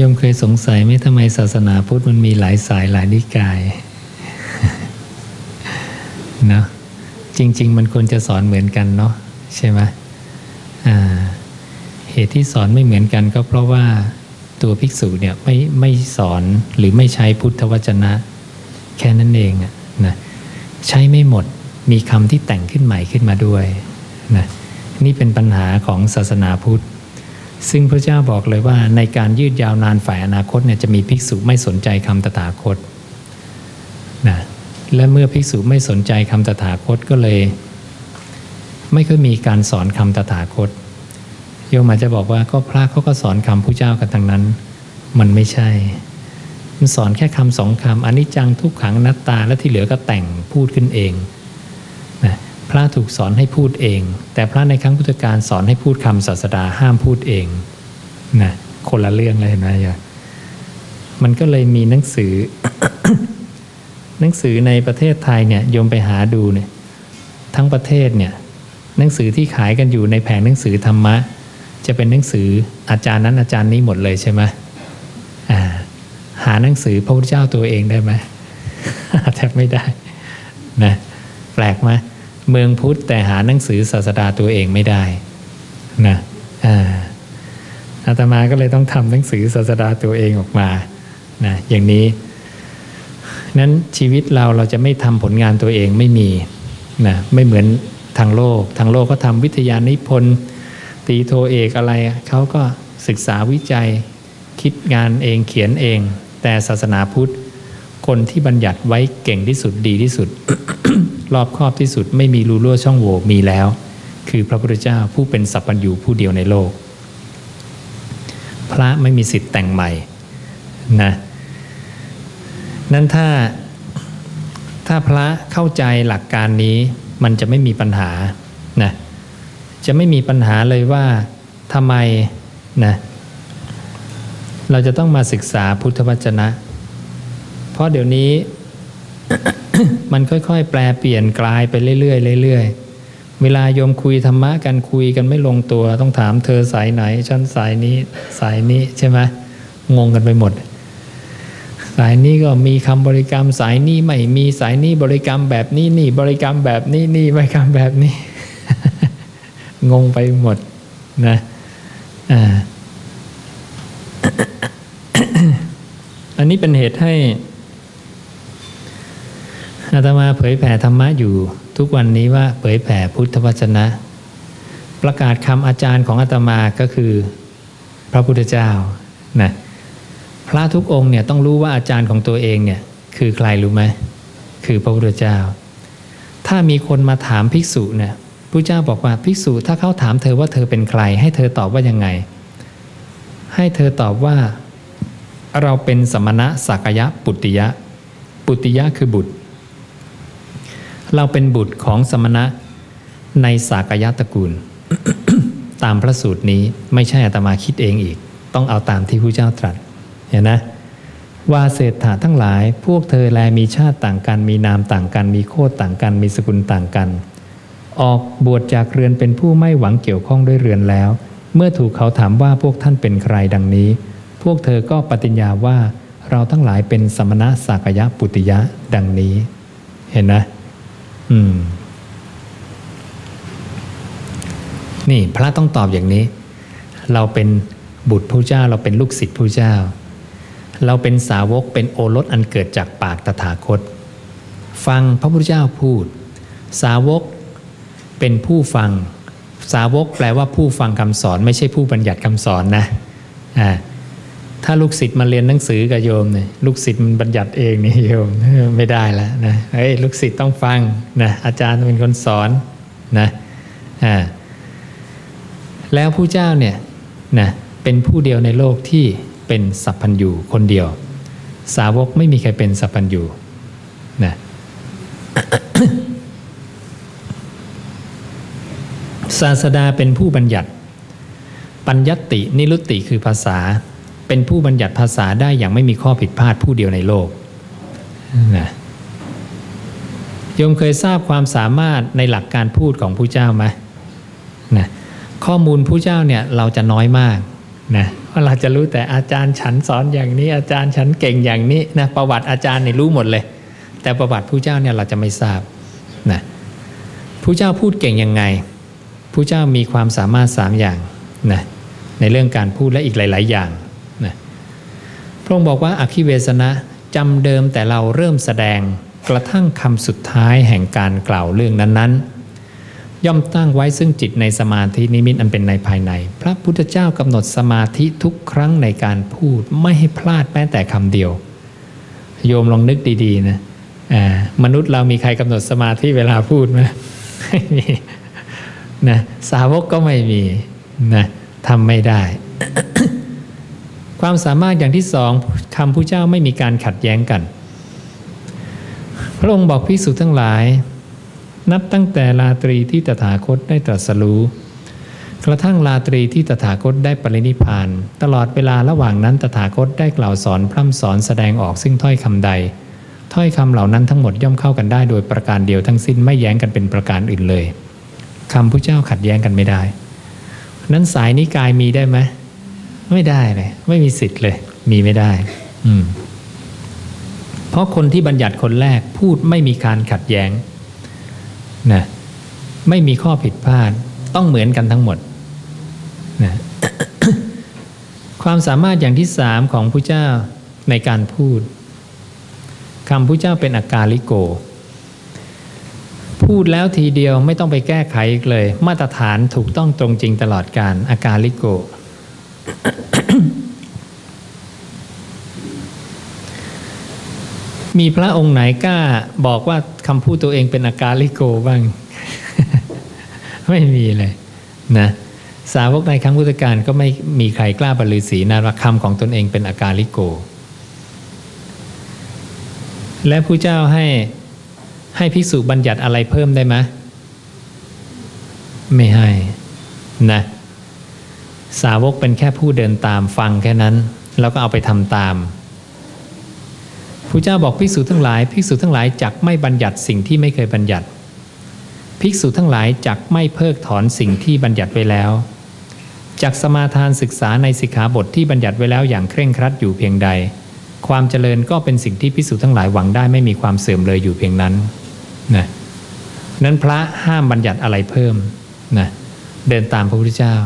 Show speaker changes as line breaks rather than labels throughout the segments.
ยมเคยสงสัยไหมทำไมศาสนาพุทธมันมีหลายสายหลายนิกายเนาะจริง ๆ มันควรจะสอนเหมือนกันเนาะใช่ไหมอ่าเหตุที่สอนไม่เหมือนกันก็เพราะว่าตัวภิกษุเนี่ยไม่ไม่สอนหรือไม่ใช้พุทธวจนะ แค่นั้นเองนะใช้ไม่หมดมีคำที่แต่งขึ้นใหม่ขึ้นมาด้วยนะนี่เป็นปัญหาของศาสนาพุทธ ซึ่งพระเจ้าบอกเลยว่าในการยืดยาวนานฝ่ายอนาคตเนี่ยจะมีภิกษุไม่สนใจคำตถาคตนะและเมื่อภิกษุไม่สนใจคำตถาคตก็เลย ไม่เคยมีการสอนคำตถาคต โยมอาจจะบอกว่าก็พระเขาก็สอนคำผู้เจ้ากันทั้งนั้น มันไม่ใช่ มันสอนแค่คำสองคำอนิจจังทุกขังนัตตาและที่เหลือก็แต่งพูดขึ้นเอง พระถูกสอนให้พูดเอง แต่พระในครั้งพุทธกาลสอนให้พูดคำศาสดาห้ามพูดเองนะคนละเรื่องเลยเห็นไหมยมันก็เลยมีหนังสือ หนังสือในประเทศไทยเนี่ยโยมไปหาดูเนี่ยทั้งประเทศเนี่ยหนังสือที่ขายกันอยู่ในแผงหนังสือธรรมะ จะเป็นหนังสืออาจารย์นั้นอาจารย์นี้หมดเลยใช่ไหมหาหนังสือพระพุทธเจ้าตัวเองได้ไหมแทบไม่ได้นะแปลกไหม เมืองพุทธแต่หาหนังสือศาสดาตัวเองไม่ได้นะอ่าอาตมาก็เลยต้องทำหนังสือศาสดาตัวเองออกมานะอย่างนี้นั้นชีวิตเราเราจะไม่ทำผลงานตัวเองไม่มีนะไม่เหมือนทางโลก ทางโลกก็ทำวิทยานิพนธ์ตีโทเอกอะไรเขาก็ศึกษาวิจัยคิดงานเองเขียนเอง แต่ศาสนาพุทธ คนที่บัญญัติไว้เก่งที่สุดดีที่สุด รอบครอบที่สุดไม่มีรูรั่วช่องโหว่มีแล้ว คือพระพุทธเจ้าผู้เป็นสัพพัญญูผู้เดียวในโลก พระไม่มีสิทธิ์แต่งใหม่นะนั้นถ้าถ้าพระเข้าใจหลักการนี้มันจะไม่มีปัญหานะจะไม่มีปัญหาเลยว่าทำไมนะเราจะต้องมาศึกษาพุทธวจนะ เพราะเดี๋ยวนี้ มันค่อยๆ แปลเปลี่ยนกลายไปเรื่อยๆเรื่อยๆ เวลาโยมคุยธรรมะกันคุยกันไม่ลงตัว ต้องถามเธอสายไหนฉันสายนี้สายนี้ใช่ไหมงงกันไปหมด สายนี้ก็มีคำบริกรรมสายนี้ไม่มีสายนี้บริกรรมแบบนี้นี่บริกรรมแบบนี้นี่บริกรรมแบบนี้ งงไปหมดนะอ่าอันนี้เป็นเหตุให้ อาตมาเผยแผ่ธรรมะอยู่ ทุกวันนี้ว่าเผยแผ่พุทธวจนะ ประกาศคำอาจารย์ของอาตมาก็คือ พระพุทธเจ้านะพระทุกองค์เนี่ยต้องรู้ว่าอาจารย์ของตัวเองเนี่ยคือใครรู้ไหมคือพระพุทธเจ้า ถ้ามีคนมาถามภิกษุเนี่ยพระเจ้าบอกว่าภิกษุถ้าเขาถามเธอว่าเธอเป็นใคร ให้เธอตอบว่ายังไง ให้เธอตอบว่าเราเป็นสมณะสักยะปุตติยะ ปุตติยะคือบุตร เราเป็นบุตรของสมณะในสากยะตระกูล ตามพระสูตรนี้ไม่ใช่อาตมาคิดเองอีก ต้องเอาตามที่ผู้เจ้าตรัสเห็นนะว่าเศรษฐาทั้งหลาย พวกเธอแลมีชาติต่างกัน มีนามต่างกัน มีโคตต่างกัน มีสกุลต่างกัน ออกบวชจากเรือนเป็นผู้ไม่หวังเกี่ยวข้องด้วยเรือนแล้ว เมื่อถูกเขาถามว่าพวกท่านเป็นใครดังนี้ พวกเธอก็ปฏิญญาว่าเราทั้งหลายเป็นสมณะสักยะปุติยะดังนี้ เห็นนะ อืม นี่พระต้องตอบอย่างนี้ เราเป็นบุตรพระเจ้า เราเป็นลูกศิษย์พระเจ้า เราเป็นสาวกเป็นโอรสอันเกิดจากปากตถาคต ฟังพระพุทธเจ้าพูด สาวกเป็นผู้ฟัง สาวกแปลว่าผู้ฟังคำสอน ไม่ใช่ผู้บัญญัติคำสอนนะอ่า ถ้าลูกศิษย์มาเรียนหนังสือกับโยมเนี่ยลูกศิษย์มันบัญญัติเองนี่โยมไม่ได้แล้วนะเฮ้ยลูกศิษย์ต้องฟังนะอาจารย์เป็นคนสอนนะอ่าแล้วผู้เจ้าเนี่ยนะเป็นผู้เดียวในโลกที่เป็นสัพพัญญูคนเดียว สาวกไม่มีใครเป็นสัพพัญญูนะศาสดาเป็นผู้บัญญัติ ปัญญตินิรุตติคือภาษา เป็นผู้บัญญัติภาษาได้อย่างไม่มีข้อผิดพลาดผู้เดียวในโลกนะโยมเคยทราบความสามารถในหลักการพูดของผู้เจ้าไหมนะข้อมูลผู้เจ้าเนี่ยเราจะน้อยมากนะเพราะเราจะรู้แต่อาจารย์ฉันสอนอย่างนี้ อาจารย์ฉันเก่งอย่างนี้นะประวัติอาจารย์เนี่ยรู้หมดเลย แต่ประวัติผู้เจ้าเนี่ยเราจะไม่ทราบนะผู้เจ้าพูดเก่งยังไงผู้เจ้ามีความสามารถสามอย่างนะในเรื่องการพูดและอีกหลาย ๆ อย่าง พระองค์บอกว่าอคิเวสนะจำเดิมแต่เราเริ่มแสดงกระทั่งคำสุดท้ายแห่งการกล่าวเรื่องนั้นๆ ย่อมตั้งไว้ซึ่งจิตในสมาธินิมิตอันเป็นในภายใน พระพุทธเจ้ากำหนดสมาธิทุกครั้งในการพูดไม่ให้พลาดแม้แต่คำเดียว โยมลองนึกดีๆนะมนุษย์เรามีใครกำหนดสมาธิเวลาพูดไหมไม่มีนะสาวกก็ไม่มีนะทำไม่ได้ ความสามารถอย่างที่สองคำพระเจ้าไม่มีการขัดแย้งกัน พระองค์บอกพิสุทั้งหลาย นับตั้งแต่ลาตรีที่ตถาคตได้ตรัสรู้กระทั่งลาตรีที่ตถาคตได้ปรินิพาน ตลอดเวลาระหว่างนั้นตถาคตได้กล่าวสอนพร่ำสอนแสดงออกซึ่งถ้อยคำใด ถ้อยคำเหล่านั้นทั้งหมดย่อมเข้ากันได้โดยประการเดียวทั้งสิ้นไม่แย้งกันเป็นประการอื่นเลยคำพระเจ้าขัดแย้งกันไม่ได้ นั้นสายนิกายมีได้ไหม ไม่ได้เลย ไม่มีสิทธิ์เลย มีไม่ได้ อืม เพราะคนที่บัญญัติคนแรกพูดไม่มีการขัดแย้งนะไม่มีข้อผิดพลาด ต้องเหมือนกันทั้งหมดนะความสามารถอย่างที่สามของพระเจ้าในการพูดคำพระเจ้าเป็นอากาลิโก พูดแล้วทีเดียวไม่ต้องไปแก้ไขอีกเลย มาตรฐานถูกต้องตรงจริงตลอดการอาการลิโก มีพระองค์ไหนกล้าบอกว่าคำพูดตัวเองเป็นอาการลิโกบ้าง ไม่มีเลยนะสาวกในครั้งพุทธกาลก็ไม่มีใครกล้าบรรลือศีนะว่าคำของตนเองเป็นอาการลิโก และผู้เจ้าให้ให้ภิกษุบัญญัติอะไรเพิ่มได้ไหมไม่ให้นะ สาวกเป็นแค่ผู้เดินตามฟังแค่นั้น แล้วก็เอาไปทำตามพระเจ้าบอกภิกษุทั้งหลายภิกษุทั้งหลายจักไม่บัญญัติสิ่งที่ไม่เคยบัญญัติ ภิกษุทั้งหลายจักไม่เพิกถอนสิ่งที่บัญญัติไว้แล้วจักสมาทานศึกษาในสิกขาบทที่บัญญัติไว้แล้วอย่างเคร่งครัดอยู่เพียงใด ความเจริญก็เป็นสิ่งที่ภิกษุทั้งหลายหวังได้ไม่มีความเสื่อมเลยอยู่เพียงนั้นนะนั้นพระห้ามบัญญัติอะไรเพิ่มนะเดินตามพระพุทธเจ้า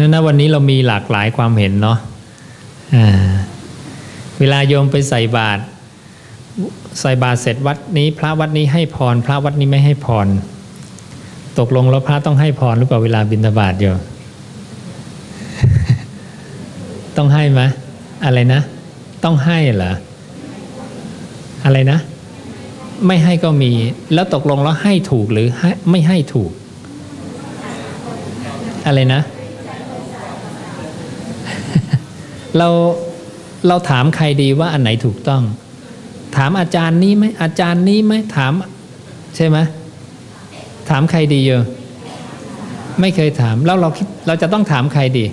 นั้นนะวันนี้เรามีหลากหลายความเห็นเนาะเวลาโยมไปใส่บาตรใส่บาตรเสร็จวัดนี้ พระวัดนี้ให้พร พระวัดนี้ไม่ให้พร ตกลงแล้วพระต้องให้พรหรือเปล่าเวลาบิณฑบาตโยมต้องให้ไหมอะไรนะ ต้องให้เหรออะไรนะ ไม่ให้ก็มี แล้วตกลงแล้วให้ถูกหรือไม่ให้ถูก อะไรนะ เราเราถามใครดีว่าอันไหนถูกต้อง ถามอาจารย์นี้ไหมอาจารย์นี้ไหมถามใช่ไหมถามใครดีเยอะไม่เคยถามแล้วเราคิดเราจะต้องถามใครดี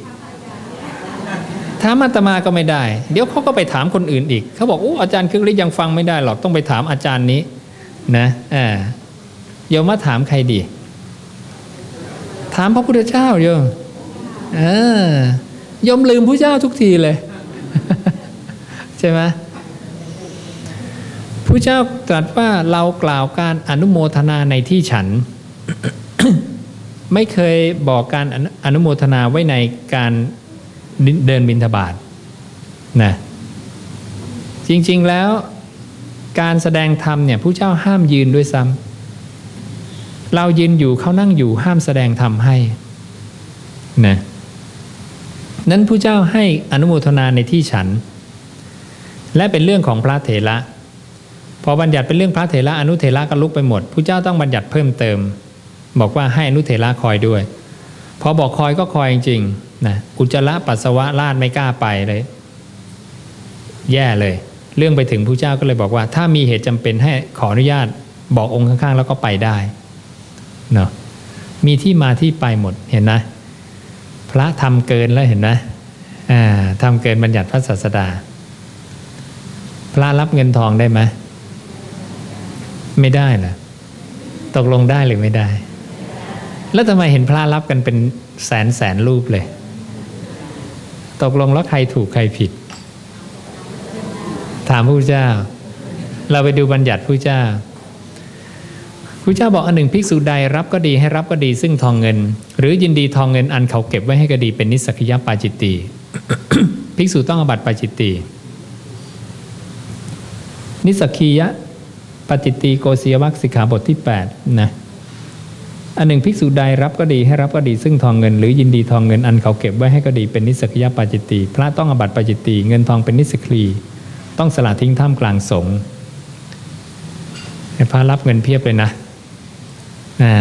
ถามอาตมาก็ไม่ได้ เดี๋ยวเขาก็ไปถามคนอื่นอีก เขาบอกโอ้อาจารย์ครึ่งฤทธิ์ยังฟังไม่ได้หรอกต้องไปถามอาจารย์นี้ นะอ่าโยมมาถามใครดี ถามพระพุทธเจ้าโยมเออ ยมลืมพระเจ้าทุกทีเลย ใช่ไหมพระเจ้าตรัสว่าเรากล่าวการอนุโมทนาในที่ฉัน ไม่เคยบอกการอนุโมทนาไว้ในการเดินบินทบาทนะจริงๆแล้วการแสดงธรรมเนี่ยผู้เจ้าห้ามยืนด้วยซ้ำเรายืนอยู่เขานั่งอยู่ห้ามแสดงธรรมให้นะ นั้นผู้เจ้าให้อนุโมทนาในที่ฉัน และเป็นเรื่องของพระเถระพอบัญญัติเป็นเรื่องพระเถระอนุเถระก็ลุกไปหมดผู้เจ้าต้องบัญญัติเพิ่มเติม บอกว่าให้อนุเถระคอยด้วย พอบอกคอยก็คอยจริงๆนะอุจจาระปัสสาวะลาดไม่กล้าไปเลย แย่เลย เรื่องไปถึงผู้เจ้าก็เลยบอกว่า ถ้ามีเหตุจำเป็นให้ขออนุญาตบอกองค์ข้างๆ แล้วก็ไปได้เนาะมีที่มาที่ไปหมดเห็นนะ พระทำเกินแล้วเห็นนะอ่าทำเกินบัญญัติพระศาสดา พระรับเงินทองได้ไหมไม่ได้เหรอตกลงได้หรือไม่ได้ แล้วทำไมเห็นพระรับกันเป็นแสนแสนรูปเลย ตกลงแล้วใครถูกใครผิด ถามผู้เจ้า เราไปดูบัญญัติผู้เจ้า ผู้เจ้าบอกอันหนึ่งภิกษุใดรับก็ดีให้รับก็ดีซึ่งทองเงิน หรือยินดีทองเงินอันเขาเก็บไว้ให้ก็ดีเป็นนิสสัคคิยปาจิตตีย์ภิกษุต้องอาบัติปาจิตตีย์นิสสัคคิยปาจิตตีย์โกสิยวรรคสิกขาบทที่ 8 นะ อันหนึ่งภิกษุใดรับก็ดีให้รับก็ดีซึ่งทองเงิน หรือยินดีทองเงินอันเขาเก็บไว้ให้ก็ดีเป็นนิสสัคคิยปาจิตตีย์พระต้องอาบัติปาจิตตีย์เงินทองเป็นนิสสัคคีย์ต้องสละทิ้งท่ามกลางสงฆ์พระรับเงินเพียบเลยนะ อ่า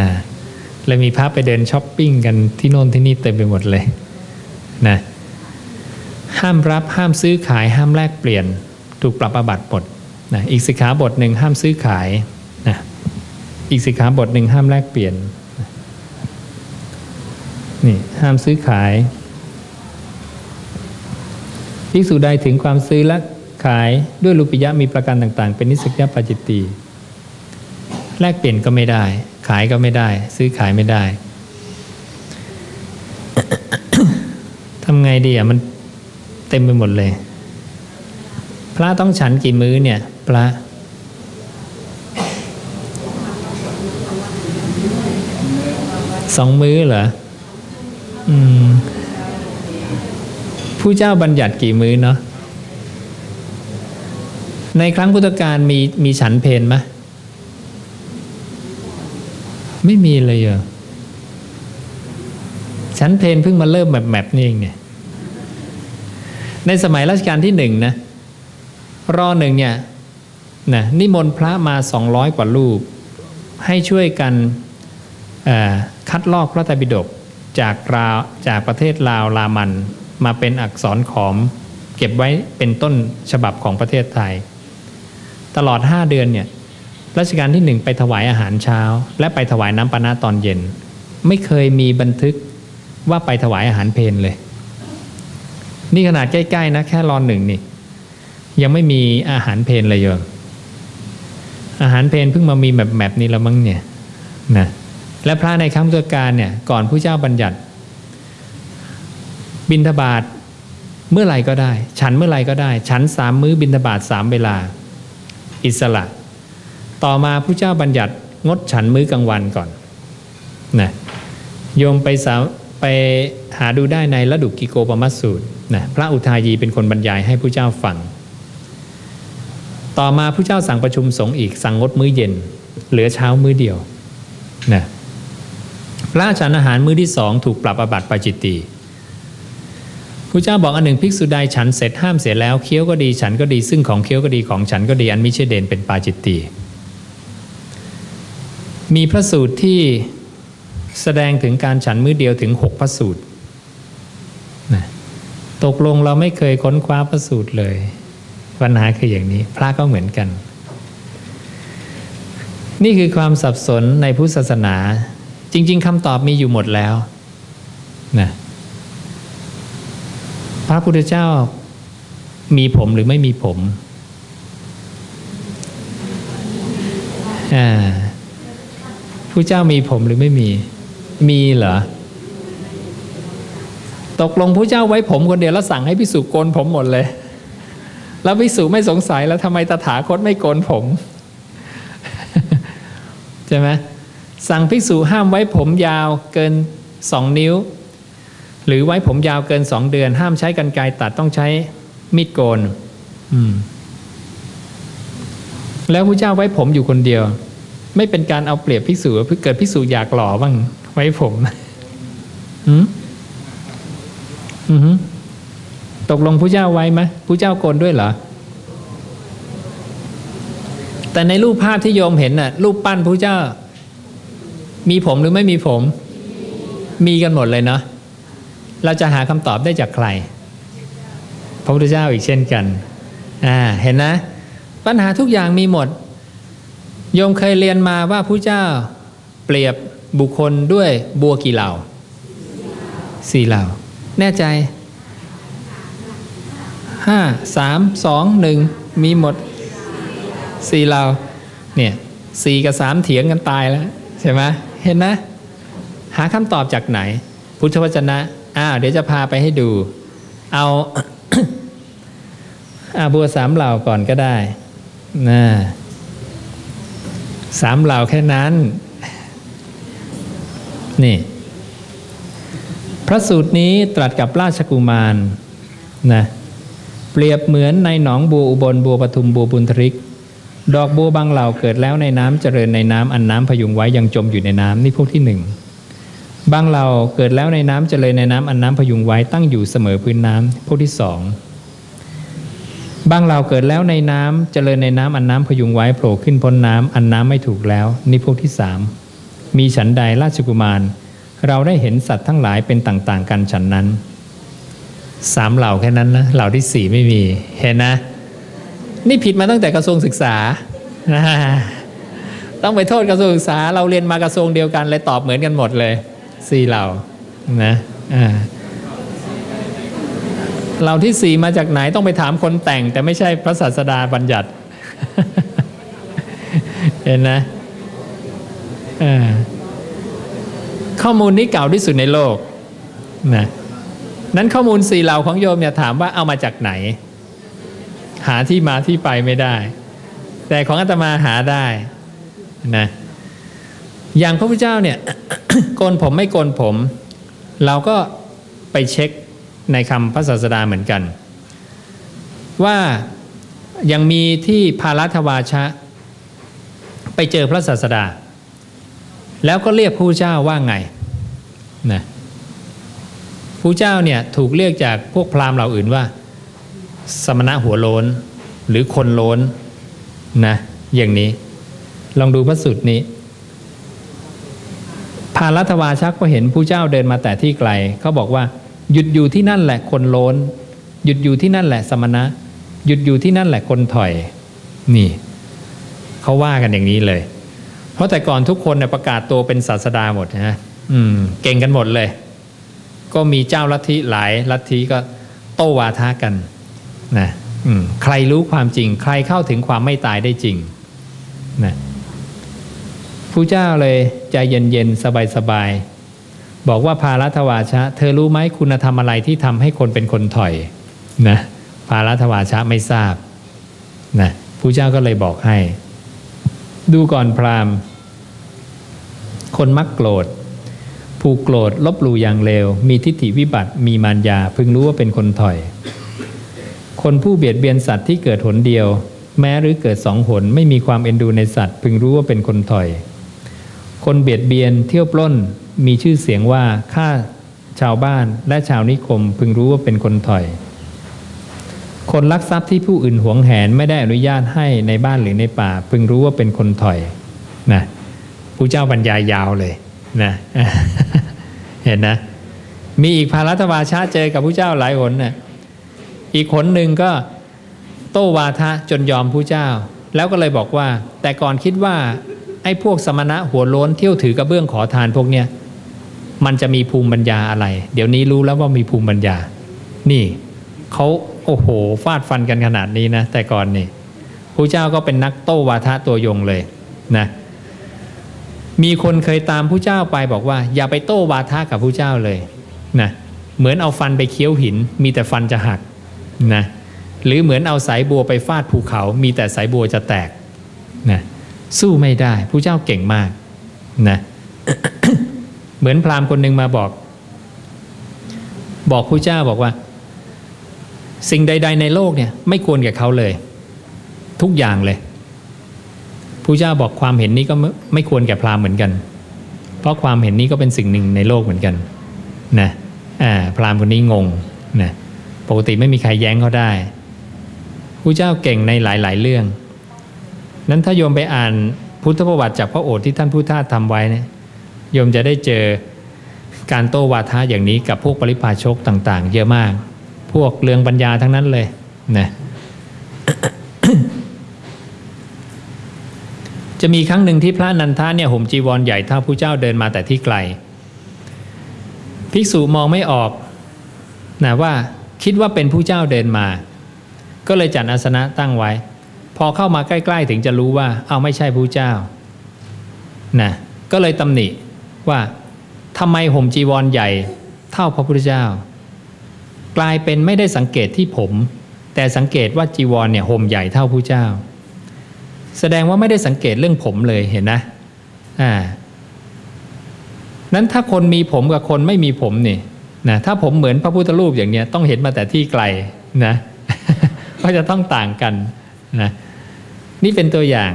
เลยมีพระไปเดินช้อปปิ้งกันที่โน่นที่นี่เต็มไปหมดเลยนะห้ามรับห้ามซื้อขายห้ามแลกเปลี่ยน ถูกปรับอาบัติหมดนะอีกสิกขาบทหนึ่งห้ามซื้อขายนะอีกสิกขาบทหนึ่งห้ามแลกเปลี่ยนนี่ห้ามซื้อขายภิกษุใดถึงความซื้อและขายด้วยรูปิยะมีประการต่าง ๆ เป็นนิสกิยปาจิตตีแลกเปลี่ยนก็ไม่ได้ ขายก็ไม่ได้ ซื้อขายไม่ได้ทำไงดีอะมันเต็มไปหมดเลย พระต้องฉันกี่มื้อเนี่ย พระ สองมื้อเหรอ อืมผู้เจ้าบัญญัติกี่มื้อเนาะในครั้งพุทธกาลมีมีฉันเพนไหม ไม่มีเลยเหรอฉันเพนเพิ่งมาเริ่มแบบแบบนี้เองเนี่ย ในสมัยรัชกาลที่หนึ่งนะ รอหนึ่งเนี่ยนะนิมนต์พระมาสองร้อยกว่ารูป ให้ช่วยกันคัดลอกพระไตรปิฎกจากราวจากประเทศลาวลามัน มาเป็นอักษรขอม เก็บไว้เป็นต้นฉบับของประเทศไทย ตลอด5เดือนเนี่ย รัชกาลที่หนึ่งไปถวายอาหารเช้า และไปถวายน้ำปานะตอนเย็น ไม่เคยมีบันทึกว่าไปถวายอาหารเพนเลย นี่ขนาดใกล้ๆนะแค่รอนหนึ่งนี่ ยังไม่มีอาหารเพนเลยโยมอาหารเพนเพิ่งมามีแบบแบบนี้แล้วมั้งเนี่ยนะและพระในครั้งพุทธกาลเนี่ยก่อนผู้เจ้าบัญญัติ บินทบาทเมื่อไหร่ก็ได้ ฉันเมื่อไหร่ก็ได้ ฉันสามมื้อบินทบาทสามเวลา อิสระ ต่อมาผู้เจ้าบัญญัติงดฉันมื้อกลางวันก่อนนะโยมไปสาไปหาดูได้ในระดุกิโกปมัสสูตรนะพระอุทายีเป็นคนบรรยายให้ผู้เจ้าฟัง ต่อมาผู้เจ้าสั่งประชุมสงฆ์อีกสั่งงดมื้อเย็น เหลือเช้ามื้อเดียวนะพระฉันอาหารมื้อที่สองถูกปรับอาบัติปาจิตตีพระเจ้าบอกอันหนึ่งภิกษุใดฉันเสร็จห้ามเสียแล้วเคี้ยวก็ดีฉันก็ดีซึ่งของเคี้ยวก็ดีของฉันก็ดีอันมิใช่เด่นเป็นปาจิตตี มีพระสูตรที่แสดงถึงการฉันมื้อเดียวถึงหกพระสูตรนะตกลงเราไม่เคยค้นคว้าพระสูตรเลย ปัญหาคืออย่างนี้ พระก็เหมือนกัน นี่คือความสับสนในพุทธศาสนา จริง ๆคำตอบมีอยู่หมดแล้วนะพระพุทธเจ้ามีผมหรือไม่มีผมอ่า ผู้เจ้ามีผมหรือไม่มี มีเหรอ ตกลงผู้เจ้าไว้ผมคนเดียวแล้วสั่งให้พิสุโกนผมหมดเลย แล้วพิสุไม่สงสัยแล้วทำไมตถาคตไม่โกนผมใช่ไหมสั่งภิกษุห้ามไว้ผมยาวเกินสองนิ้ว หรือไว้ผมยาวเกินสองเดือน ห้ามใช้กันไกรตัดต้องใช้มีดโกน อืม แล้วพระเจ้าไว้ผมอยู่คนเดียว ไม่เป็นการเอาเปรียบภิกษุเพื่อเกิดภิกษุอยากหล่อบ้างไว้ผมอืมอือตกลงพระเจ้าไว้ไหมพระเจ้าโกนด้วยเหรอแต่ในรูปภาพที่โยมเห็นน่ะ รูปปั้นพระเจ้า มีผมหรือไม่มีผม มีกันหมดเลยเนาะเราจะหาคำตอบได้จากใคร พระพุทธเจ้าอีกเช่นกัน อ่า เห็นนะ ปัญหาทุกอย่างมีหมด โยมเคยเรียนมาว่าพระเจ้าเปรียบบุคคลด้วยบัวกี่เหล่าสี่เหล่า แน่ใจห้าสามสองหนึ่งมีหมดสี่เหล่าเนี่ยสี่กับสามเถียงกันตายแล้วใช่ไหมเห็นนะ หาคำตอบจากไหน พุทธวจนะอ้าวเดี๋ยวจะพาไปให้ดู เอาอาบัวสามเหล่าก่อนก็ได้นะ สามเหล่าแค่นั้น นี่ พระสูตรนี้ตรัสกับราชกุมารนะเปรียบเหมือนในหนองบัวอุบลบัวปทุมบัวบุญทริก ดอกบัวบางเหล่าเกิดแล้วในน้ำเจริญในน้ำอันน้ำพยุงไว้ยังจมอยู่ในน้ำนี่พวกที่หนึ่งบางเหล่าเกิดแล้วในน้ำเจริญในน้ำอันน้ำพยุงไว้ตั้งอยู่เสมอพื้นน้ำพวกที่สอง บางเหล่าเกิดแล้วในน้ำเจริญในน้ำอันน้ำพยุงไว้โผล่ขึ้นพ้นน้ำอันน้ำไม่ถูกแล้ว นี่พวกที่สามมีฉันใดราชกุมาร เราได้เห็นสัตว์ทั้งหลายเป็นต่าง ๆ กันฉันนั้นสามเหล่าแค่นั้นนะเหล่าที่สี่ไม่มีเห็นนะ นี่ผิดมาตั้งแต่กระทรวงศึกษาต้องไปโทษกระทรวงศึกษา เราเรียนมากระทรวงเดียวกันเลยตอบเหมือนกันหมดเลยสี่เหล่านะอ่า เหล่าที่สี่มาจากไหนต้องไปถามคนแต่ง แต่ไม่ใช่พระศาสดาบัญญัติ เห็นนะข้อมูลนี้เก่าที่สุดในโลกนะนั้นข้อมูลสี่เหล่าของโยมเนี่ยถามว่าเอามาจากไหน หาที่มาที่ไปไม่ได้ แต่ของอาตมาหาได้นะอย่างพระพุทธเจ้าเนี่ยโกนผมไม่โกนผม เราก็ไปเช็ค ในคำพระศาสดาเหมือนกัน ว่ายังมีที่พารัตวาชะ ไปเจอพระศาสดา แล้วก็เรียกผู้เจ้าว่าไงนะผู้เจ้าเนี่ยถูกเรียกจากพวกพราหมณ์เหล่าอื่นว่า สมณะหัวโลนหรือคนโลนนะอย่างนี้ลองดูพระสูตรนี้พารัตวาชักก็เห็นผู้เจ้าเดินมาแต่ที่ไกลเขาบอกว่า หยุดอยู่ที่นั่นแหละคนโลนหยุดอยู่ที่นั่นแหละสมณะ หยุดอยู่ที่นั่นแหละคนถอย นี่เขาว่ากันอย่างนี้เลย เพราะแต่ก่อนทุกคนเนี่ยประกาศตัวเป็นศาสดาหมดนะอืม เก่งกันหมดเลย ก็มีเจ้าลัทธิหลายลัทธิก็โต้วาทะกันนะอืมใครรู้ความจริง ใครเข้าถึงความไม่ตายได้จริงนะผู้เจ้าเลยใจเย็นๆสบายๆ บอกว่าพารัตวาชะ เธอรู้ไหมคุณธรรมอะไรที่ทำให้คนเป็นคนถอยนะพารัตวาชะไม่ทราบนะผู้เจ้าก็เลยบอกให้ ดูก่อนพราหมณ์ คนมักโกรธ ผู้โกรธลบหลู่อย่างเลว มีทิฏฐิวิบัติ มีมารยา พึงรู้ว่าเป็นคนถอย คนผู้เบียดเบียนสัตว์ที่เกิดหนเดียว แม้หรือเกิดสองหนไม่มีความเอ็นดูในสัตว์ พึงรู้ว่าเป็นคนถอย คนเบียดเบียนเที่ยวปล้นมีชื่อเสียงว่าข้าชาวบ้านและชาวนิคมพึงรู้ว่าเป็นคนถอย คนลักทรัพย์ที่ผู้อื่นหวงแหนไม่ได้อนุญาตให้ในบ้านหรือในป่า พึงรู้ว่าเป็นคนถอยนะผู้เจ้าบรรยายยาวเลยนะเห็นนะ มีอีกภารัตวาชาเจอกับผู้เจ้าหลายหนนะอีกคนหนึ่งก็โตวาทะจนยอมผู้เจ้า แล้วก็เลยบอกว่า แต่ก่อนคิดว่า ไอ้พวกสมณะหัวโล้นเที่ยวถือกระเบื้องขอทานพวกเนี้ยมันจะมีภูมิปัญญาอะไร เดี๋ยวนี้รู้แล้วว่ามีภูมิปัญญา นี่เขาโอ้โหฟาดฟันกันขนาดนี้นะ แต่ก่อนนี่พระเจ้าก็เป็นนักโต้วาทะตัวยงเลยนะมีคนเคยตามผู้เจ้าไปบอกว่า อย่าไปโต้วาทะกับผู้เจ้าเลยนะเหมือนเอาฟันไปเคี้ยวหิน มีแต่ฟันจะหักนะหรือเหมือนเอาสายบัวไปฟาดภูเขา มีแต่สายบัวจะแตกนะ สู้ไม่ได้ผู้เจ้าเก่งมากนะเหมือนพราหมณ์คนหนึ่งมาบอก บอกผู้เจ้าบอกว่า สิ่งใด ๆ ในโลกเนี่ย ไม่ควรแก่เขาเลย ทุกอย่างเลยผู้เจ้าบอกความเห็นนี้ก็ไม่ควรแก่พราหมณ์เหมือนกัน เพราะความเห็นนี้ก็เป็นสิ่งหนึ่งในโลกเหมือนกันนะอ่าพราหมณ์คนนี้งงนะปกติไม่มีใครแย้งเขาได้ผู้เจ้าเก่งในหลาย ๆ เรื่อง นั้นถ้าโยมไปอ่านพุทธประวัติจากพระโอษฐ์ที่ท่านพุทธาทำไว้เนี่ยโยมจะได้เจอการโต้วาทะอย่างนี้กับพวกปริพาชกต่าง ๆ เยอะมาก พวกเรืองปัญญาทั้งนั้นเลยนะจะมีครั้งหนึ่งที่พระนันทาเนี่ยห่มจีวรใหญ่เท่าผู้เจ้าเดินมาแต่ที่ไกล ภิกษุมองไม่ออกนะว่าคิดว่าเป็นผู้เจ้าเดินมา ก็เลยจัดอาสนะตั้งไว้ พอเข้ามาใกล้ๆถึงจะรู้ว่า เอาไม่ใช่ผู้เจ้านะก็เลยตำหนิว่าทำไมห่มจีวรใหญ่เท่าพระพุทธเจ้า กลายเป็นไม่ได้สังเกตที่ผม แต่สังเกตว่าจีวรเนี่ยห่มใหญ่เท่าพระเจ้า แสดงว่าไม่ได้สังเกตเรื่องผมเลยเห็นนะอ่านั้นถ้าคนมีผมกับคนไม่มีผมนี่นะถ้าผมเหมือนพระพุทธรูปอย่างเนี้ยต้องเห็นมาแต่ที่ไกลนะก็จะต้องต่างกันนะ นี่เป็นตัวอย่าง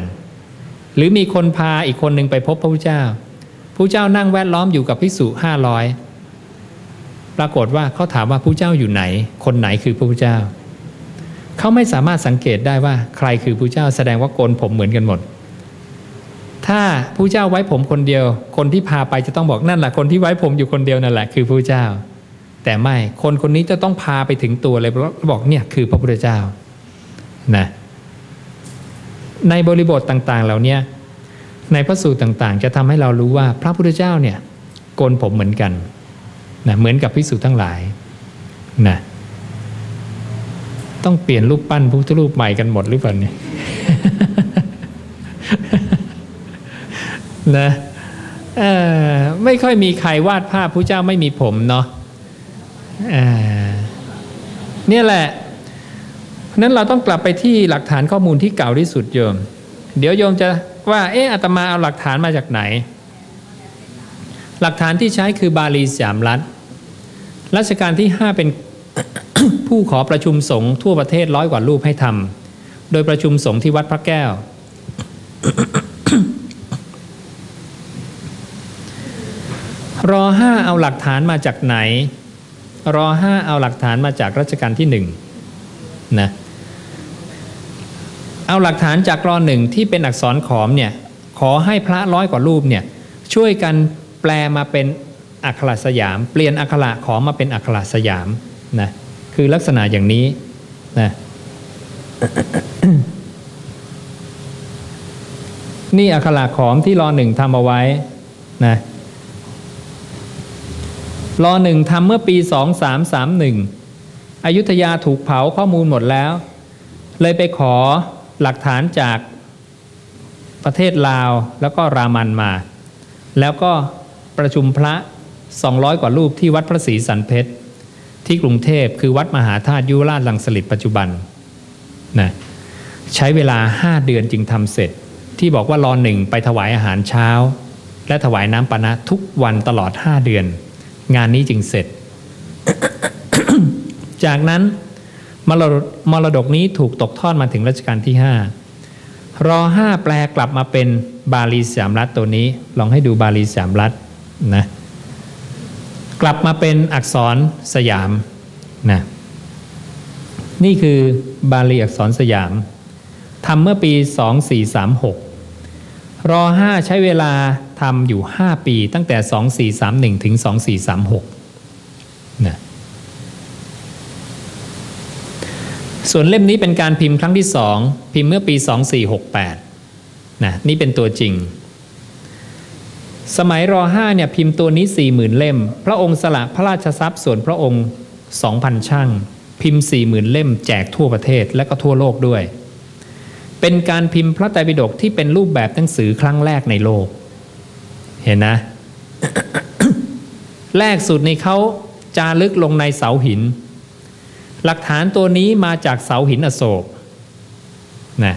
หรือมีคนพาอีกคนหนึ่งไปพบพระพุทธเจ้าพระเจ้านั่งแวดล้อมอยู่กับภิกษุห้าร้อยปรากฏว่าเขาถามว่าพระเจ้าอยู่ไหน คนไหนคือพระพุทธเจ้า เขาไม่สามารถสังเกตได้ว่าใครคือพระเจ้า แสดงว่าโกนผมเหมือนกันหมด ถ้าพระเจ้าไว้ผมคนเดียว คนที่พาไปจะต้องบอกนั่นแหละคนที่ไว้ผมอยู่คนเดียวนั่นแหละคือพระเจ้า แต่ไม่คนคนนี้จะต้องพาไปถึงตัวเลยบอกเนี่ยคือพระพุทธเจ้านะ ในบริบทต่างๆ เหล่านี้ในพระสูตรต่างๆ จะทำให้เรารู้ว่าพระพุทธเจ้าเนี่ยโกนผมเหมือนกันนะเหมือนกับพิสูจน์ทั้งหลายนะต้องเปลี่ยนรูปปั้นพุทธรูปใหม่กันหมดหรือเปล่าเนี่ยนะไม่ค่อยมีใครวาดภาพพระเจ้าไม่มีผมเนาะเนี่ยแหละ นั้นเราต้องกลับไปที่หลักฐานข้อมูลที่เก่าที่สุดโยม เดี๋ยวโยมจะว่าเอออาตมาเอาหลักฐานมาจากไหน หลักฐานที่ใช้คือบาลีสามรัฐรัชกาลที่ 5 เป็นผู้ขอประชุมสงฆ์ทั่วประเทศร้อยกว่ารูปให้ทำโดยประชุมสงฆ์ที่วัดพระแก้ว รอห้าเอาหลักฐานมาจากไหน รอห้าเอาหลักฐานมาจากรัชกาลที่หนึ่งนะ เอาหลักฐานจากรอหนึ่งที่เป็นอักษรขอมเนี่ยขอให้พระร้อยกว่ารูปเนี่ยช่วยกันแปลมาเป็นอักขระสยาม เปลี่ยนอักขระขอมาเป็นอักขระสยามนะคือลักษณะอย่างนี้นะนี่อักขระขอมที่รอหนึ่งทำเอาไว้นะรอหนึ่งทำเมื่อปีสองสามสามหนึ่งอยุธยาถูกเผาข้อมูลหมดแล้ว เลยไปขอ หลักฐานจากประเทศลาวแล้วก็รามันมา แล้วก็ประชุมพระ 200 กว่ารูปที่วัดพระศรีสันเพชร ที่กรุงเทพคือวัดมหาธาตุยุราชลังสลิดปัจจุบันนะใช้เวลา 5 เดือนจึงทำเสร็จ ที่บอกว่ารอหนึ่งไปถวายอาหารเช้า และถวายน้ำปานะทุกวันตลอด 5 เดือน งานนี้จึงเสร็จ จากนั้น มรดมรดกนี้ถูกตกทอดมาถึงรัชกาลที่ห้ารอห้าแปลกลับมาเป็นบาลีสามรัฐตัวนี้ ลองให้ดูบาลีสามรัฐนะกลับมาเป็นอักษรสยามนะนี่คือบาลีอักษรสยามทำเมื่อปี 2436 รอห้าใช้เวลาทำอยู่ 5 ปีตั้งแต่ 2431 ถึง 2436นะ ส่วนเล่มนี้เป็นการพิมพ์ครั้งที่สองพิมพ์เมื่อปี 2468นะนี่เป็นตัวจริง สมัยรอห้าเนี่ยพิมพ์ตัวนี้ 40,000 เล่ม พระองค์สละพระราชทรัพย์ส่วนพระองค์ 2,000 ช่าง พิมพ์ 40,000 เล่มแจกทั่วประเทศและก็ทั่วโลกด้วย เป็นการพิมพ์พระไตรปิฎกที่เป็นรูปแบบหนังสือครั้งแรกในโลก เห็นนะ แรกสุดในเขาจารึกลงในเสาหิน หลักฐานตัวนี้มาจากเสาหินอโศกนะ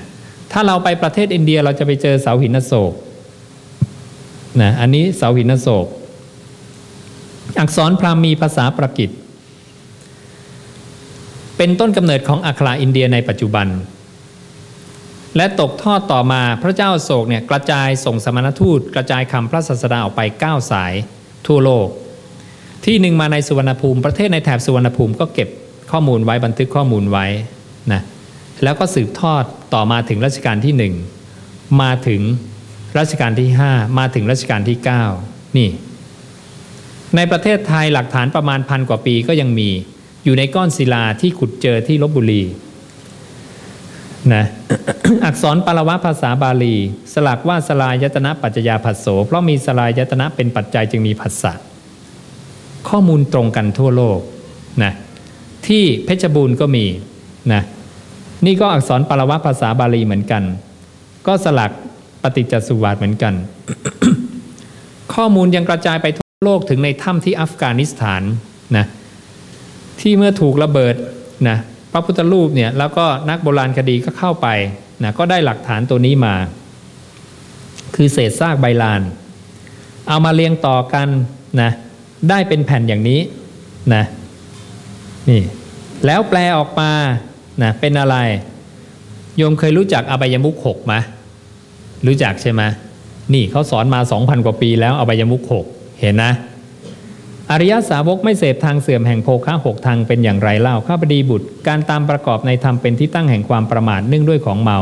ถ้าเราไปประเทศอินเดียเราจะไปเจอเสาหินอโศกนะอันนี้เสาหินอโศก อักษรพราหมีภาษาประกิตเป็นต้นกำเนิดของอัคราอินเดียในปัจจุบัน และตกทอดต่อมาพระเจ้าโศกเนี่ยกระจายส่งสมณทูต กระจายคำพระศาสดาออกไป 9 สายทั่วโลก ที่หนึ่งมาในสุวรรณภูมิ ประเทศในแถบสุวรรณภูมิก็เก็บ ข้อมูลไว้บันทึกข้อมูลไว้นะแล้วก็สืบทอดต่อมาถึงรัชกาลที่หนึ่งมาถึงรัชกาลที่ห้ามาถึงรัชกาลที่เก้านี่ ในประเทศไทยหลักฐานประมาณพันกว่าปีก็ยังมีอยู่ในก้อนศิลาที่ขุดเจอที่ลบบุรีนะอักษรปารวะภาษาบาลี สลักว่าสลายยตนะปัจจยาผัสโสเพราะมีสลายตนะเป็นปัจจัยจึงมีผัสสะข้อมูลตรงกันทั่วโลกนะ ที่เพชรบูรณ์ก็มีนะนี่ก็อักษรปรวะภาษาบาลีเหมือนกัน ก็สลักปฏิจจสุวาทเหมือนกัน ข้อมูลยังกระจายไปทั่วโลกถึงในถ้ำที่อัฟกานิสถานนะที่เมื่อถูกระเบิดนะพระพุทธรูปเนี่ยแล้วก็นักโบราณคดีก็เข้าไปนะก็ได้หลักฐานตัวนี้มา คือเศษซากใบลาน เอามาเรียงต่อกันนะได้เป็นแผ่นอย่างนี้นะ นี่แล้วแปลออกมานะเป็นอะไร โยมเคยรู้จักอบายมุขหกไหมรู้จักใช่ไหมนี่เขาสอนมา 2,000 กว่าปีแล้วอบายมุขหกเห็นนะ อริยสาวกไม่เสพทางเสื่อมแห่งโภคะหกทางเป็นอย่างไรเล่าข้าพดีบุตร การตามประกอบในธรรมเป็นที่ตั้งแห่งความประมาทเนื่องด้วยของเมา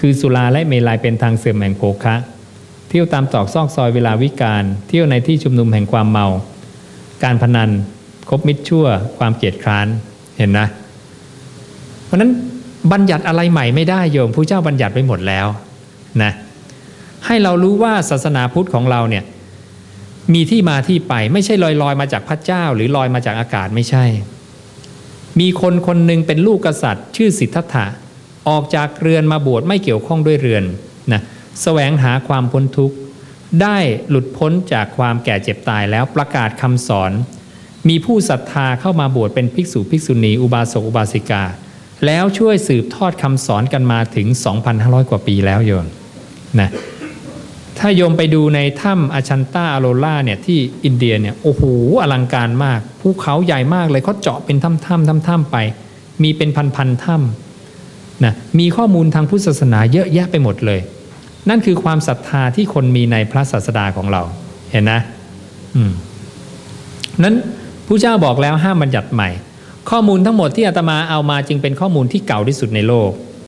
คือสุราและเมลัยเป็นทางเสื่อมแห่งโภคะเที่ยวตามตอกซอกซอยเวลาวิการ เที่ยวในที่ชุมนุมแห่งความเมา การพนัน คบมิตรชั่ว ความเกียดคร้านเห็นนะ เพราะนั้นบัญญัติอะไรใหม่ไม่ได้โยมผู้เจ้าบัญญัติไว้หมดแล้วนะให้เรารู้ว่าศาสนาพุทธของเราเนี่ยมีที่มาที่ไปไม่ใช่ลอยลอยมาจากพระเจ้า หรือลอยมาจากอากาศไม่ใช่ มีคนคนหนึ่งเป็นลูกกษัตริย์ ชื่อสิทธัตถะออกจากเรือนมาบวชไม่เกี่ยวข้องด้วยเรือนนะแสวงหาความพ้นทุกข์ ได้หลุดพ้นจากความแก่เจ็บตายแล้วประกาศคำสอน มีผู้ศรัทธาเข้ามาบวชเป็นภิกษุภิกษุณีอุบาสกอุบาสิกา แล้วช่วยสืบทอดคำสอนกันมาถึง 2,500 กว่าปีแล้วโยมนะถ้าโยมไปดูในถ้ำอาชันตาอโรล่าเนี่ยที่อินเดียเนี่ยโอ้โหอลังการมากภูเขาใหญ่มากเลยเขาเจาะเป็นถ้ำถ้ำถ้ำถ้ำไป มีเป็นพันพันถ้ำนะมีข้อมูลทางพุทธศาสนาเยอะแยะไปหมดเลย นั่นคือความศรัทธาที่คนมีในพระศาสดาของเราเห็นนะ อืมนั้น ผู้เจ้าบอกแล้วห้ามบัญญัติใหม่ ข้อมูลทั้งหมดที่อาตมาเอามาจึงเป็นข้อมูลที่เก่าที่สุดในโลก